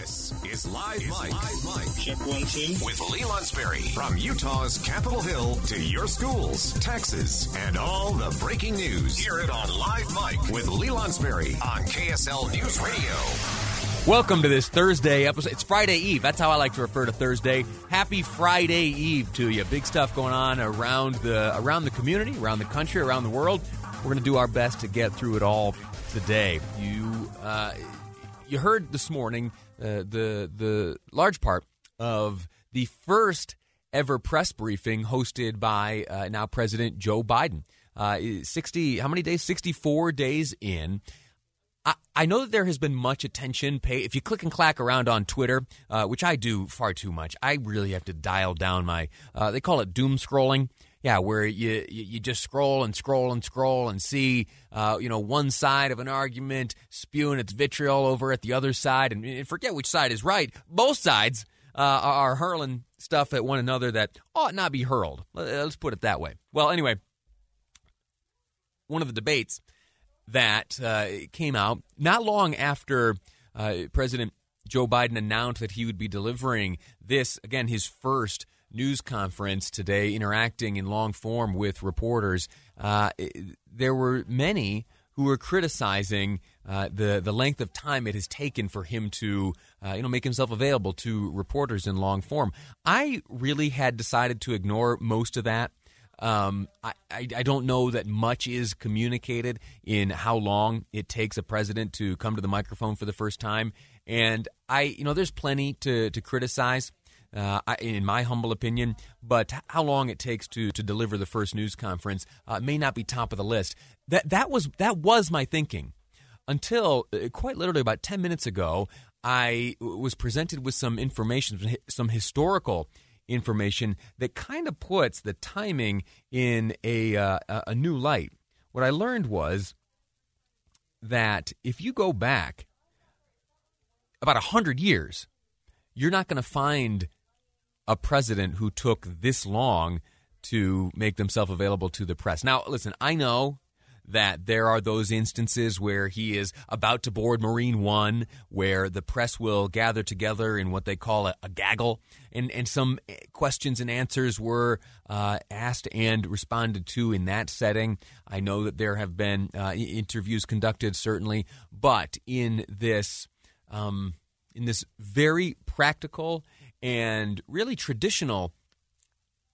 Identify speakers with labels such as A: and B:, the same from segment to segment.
A: This is Live Mic.
B: Live Mic.
C: Check one, two.
A: With Lee Lonsberry. From Utah's Capitol Hill to your schools, taxes, and all the breaking news. Hear it on Live Mic with Lee Lonsberry on KSL News Radio.
D: Welcome to this Thursday episode. It's Friday Eve. That's how I like to refer to Thursday. Happy Friday Eve to you. Big stuff going on around the around the community, around the country, around the world. We're going to do our best to get through it all today. You uh, you heard this morning the the large part of the first ever press briefing hosted by uh, now President Joe Biden. Uh, 60 how many days 64 days in I, I know that there has been much attention paid. If you click and clack around on Twitter, uh, which I do far too much, I really have to dial down my. Uh, they call it doom scrolling. Yeah, where you you just scroll and scroll and scroll and see, uh, you know, one side of an argument spewing its vitriol over at the other side, and, and forget which side is right. Both sides uh, are hurling stuff at one another that ought not be hurled. Let's put it that way. Well, anyway, one of the debates that uh, came out not long after uh, President Joe Biden announced that he would be delivering this again his first news conference today, interacting in long form with reporters. Uh, there were many who were criticizing uh, the the length of time it has taken for him to uh, you know make himself available to reporters in long form. I really had decided to ignore most of that. Um, I, I, I don't know that much is communicated in how long it takes a president to come to the microphone for the first time, and I you know there's plenty to to criticize uh, in my humble opinion. But how long it takes to to deliver the first news conference uh, may not be top of the list. That that was that was my thinking until uh, quite literally about ten minutes ago. I was presented with some information, some historical information that kind of puts the timing in a uh, a new light. What I learned was that if you go back about a hundred years, you're not going to find a president who took this long to make themselves available to the press. Now, listen, I know that there are those instances where he is about to board Marine One, where the press will gather together in what they call a, a gaggle, and, and some questions and answers were uh, asked and responded to in that setting. I know that there have been uh, interviews conducted, certainly, but in this um, in this very practical and really traditional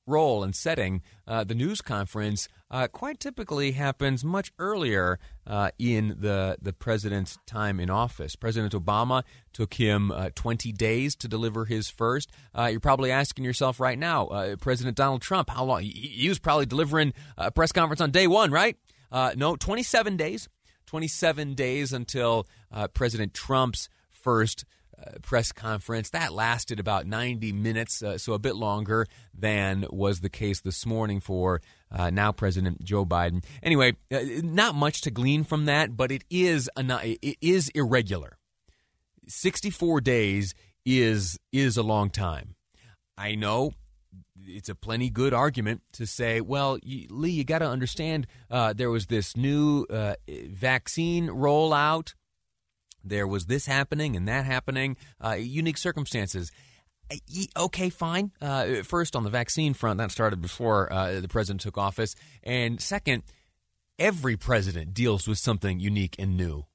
D: role and setting, uh, the news conference uh, quite typically happens much earlier uh, in the, the president's time in office. President Obama took him uh, 20 days to deliver his first. Uh, you're probably asking yourself right now, uh, President Donald Trump, how long? He, he, was probably delivering a press conference on day one, right? no, 27 days. 27 days until President Trump's first press conference. That lasted about 90 minutes, uh, so a bit longer than was the case this morning for uh, now President Joe Biden. Anyway, uh, not much to glean from that, but it is a, it is irregular. 64 days is is a long time. I know it's a plenty good argument to say, well, you, Lee, you got to understand uh, there was this new uh, vaccine rollout there was this happening and that happening, uh, unique circumstances. Uh, okay, fine. Uh, first, on the vaccine front, that started before uh, the president took office. And second, every president deals with something unique and new.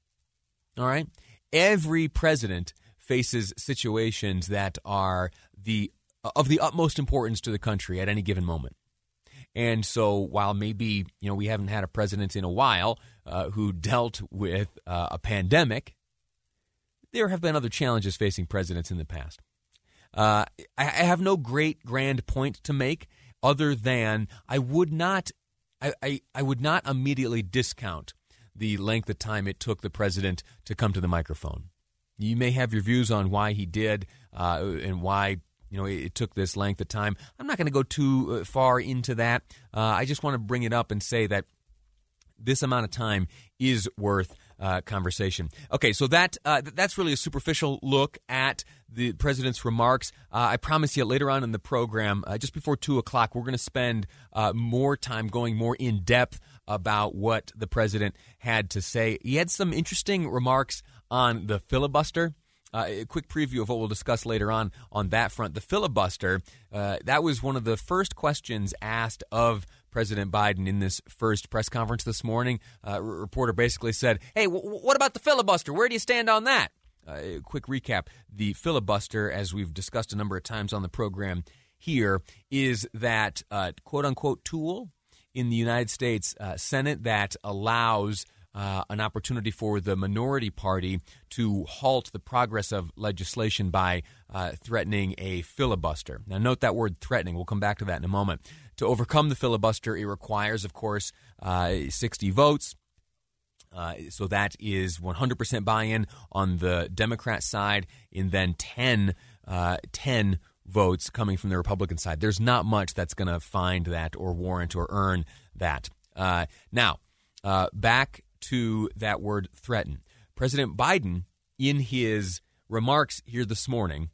D: All right? Every president faces situations that are the of the utmost importance to the country at any given moment. And so, while maybe you know we haven't had a president in a while uh, who dealt with uh, a pandemic, there have been other challenges facing presidents in the past. Uh, I, have no great grand point to make other than I would not I, I, I, would not immediately discount the length of time it took the president to come to the microphone. You may have your views on why he did uh, and why you know it, it, took this length of time. I'm not going to go too uh, far into that. Uh, I just want to bring it up and say that this amount of time is worth uh, conversation. Okay, so that uh, that's really a superficial look at the president's remarks. Uh, I promise you later on in the program, uh, just before two o'clock, we're going to spend uh, more time going more in depth about what the president had to say. He had some interesting remarks on the filibuster. uh, a quick preview of what we'll discuss later on on that front. The filibuster, uh, that was one of the first questions asked of President Biden in this first press conference this morning. Uh, reporter basically said, Hey, w- what about the filibuster? Where do you stand on that? Uh, quick recap the filibuster, as we've discussed a number of times on the program here, is that uh, quote unquote tool in the United States uh, Senate that allows uh, an opportunity for the minority party to halt the progress of legislation by uh, threatening a filibuster. Now, note that word threatening. We'll come back to that in a moment. To overcome the filibuster, it requires, of course, uh, 60 votes. Uh, so that is 100% buy-in on the Democrat side, and then 10, uh, 10 votes coming from the Republican side. There's not much that's going to find that or warrant or earn that. Uh, now, uh, back to that word threaten. President Biden, in his remarks here this morning,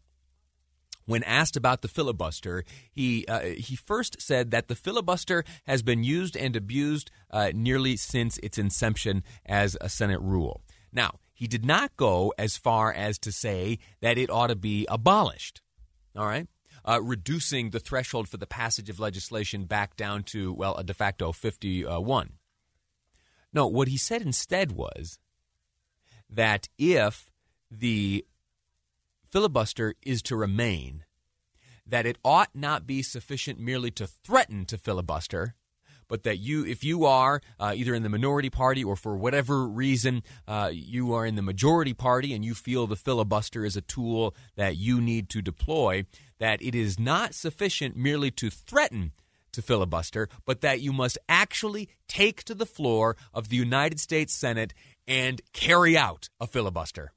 D: when asked about the filibuster, he uh, he first said that the filibuster has been used and abused uh, nearly since its inception as a Senate rule. Now, he did not go as far as to say that it ought to be abolished. All right, uh, reducing the threshold for the passage of legislation back down to well a de facto fifty-one. No, what he said instead was that if the filibuster is to remain, that it ought not be sufficient merely to threaten to filibuster, but that you, if you are uh, either in the minority party or for whatever reason uh, you are in the majority party and you feel the filibuster is a tool that you need to deploy, that it is not sufficient merely to threaten to filibuster, but that you must actually take to the floor of the United States Senate and carry out a filibuster.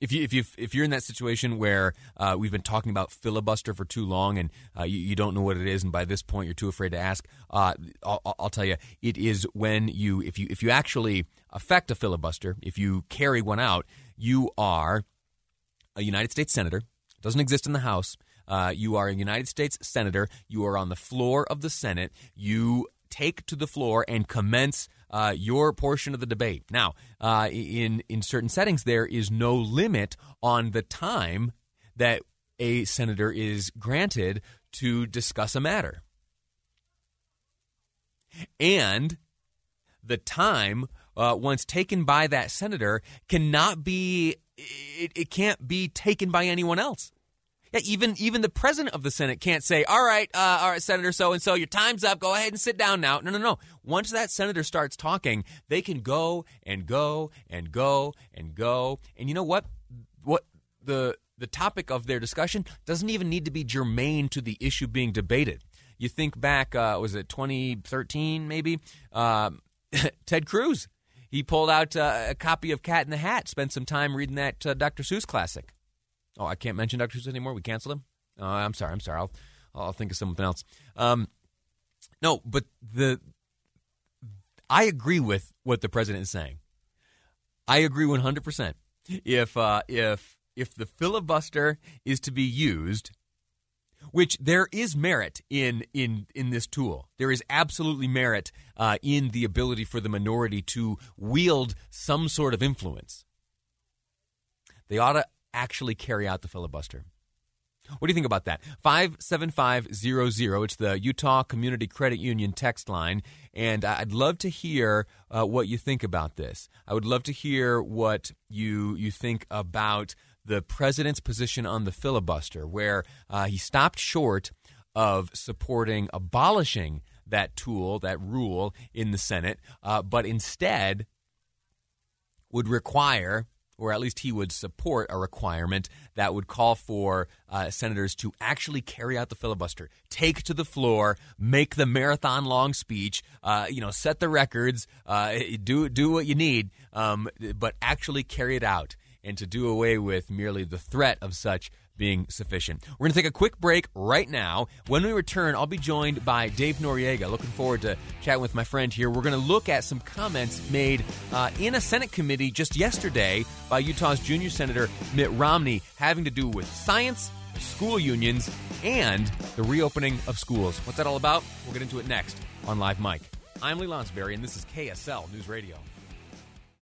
D: If you if you if you're in that situation where uh, we've been talking about filibuster for too long and uh, you, you, don't know what it is, and by this point you're too afraid to ask, uh, I'll, I'll, tell you, it is when you if you if you actually affect a filibuster, if you carry one out, you are a United States senator. It doesn't exist in the House. Uh, you are a United States senator. You are on the floor of the Senate. You take to the floor and commence uh, your portion of the debate. Now, uh, in in certain settings, there is no limit on the time that a senator is granted to discuss a matter, and the time uh, once taken by that senator cannot be it, it can't be taken by anyone else. Yeah, even even the president of the Senate can't say, "All right, uh, all right, Senator so and so, your time's up. Go ahead and sit down now." No, no, no. Once that senator starts talking, they can go and go and go and go. And you know what? What the the topic of their discussion doesn't even need to be germane to the issue being debated. You think back, uh, was it 2013 maybe? Uh, Ted Cruz. He pulled out uh, a copy of Cat in the Hat, spent some time reading that uh, Dr. Seuss classic. Oh, I can't mention Dr. Seuss anymore. We canceled him. Uh, I'm sorry. I'm sorry. I'll I'll think of something else. Um, no, but the I agree with what the president is saying. I agree 100. percent If uh, if if the filibuster is to be used, which there is merit in in in this tool, there is absolutely merit uh, in the ability for the minority to wield some sort of influence. They ought to actually carry out the filibuster. What do you think about that? 57500. It's the Utah Community Credit Union text line. And I'd love to hear uh, what you think about this. I would love to hear what you, you think about the president's position on the filibuster, where uh, he stopped short of supporting abolishing that tool, that rule in the Senate, uh, but instead would require or at least he would support a requirement that would call for uh, senators to actually carry out the filibuster, take to the floor, make the marathon long speech, uh, you know, set the records, uh, do do what you need, um, but actually carry it out, and to do away with merely the threat of such being sufficient. We're going to take a quick break right now. When we return, I'll be joined by Dave Noriega. Looking forward to chatting with my friend here. We're going to look at some comments made uh, in a Senate committee just yesterday by Utah's junior senator Mitt Romney having to do with science, school unions, and the reopening of schools. What's that all about? We'll get into it next on Live Mic. I'm Lee Lonsberry, and this is KSL News Radio.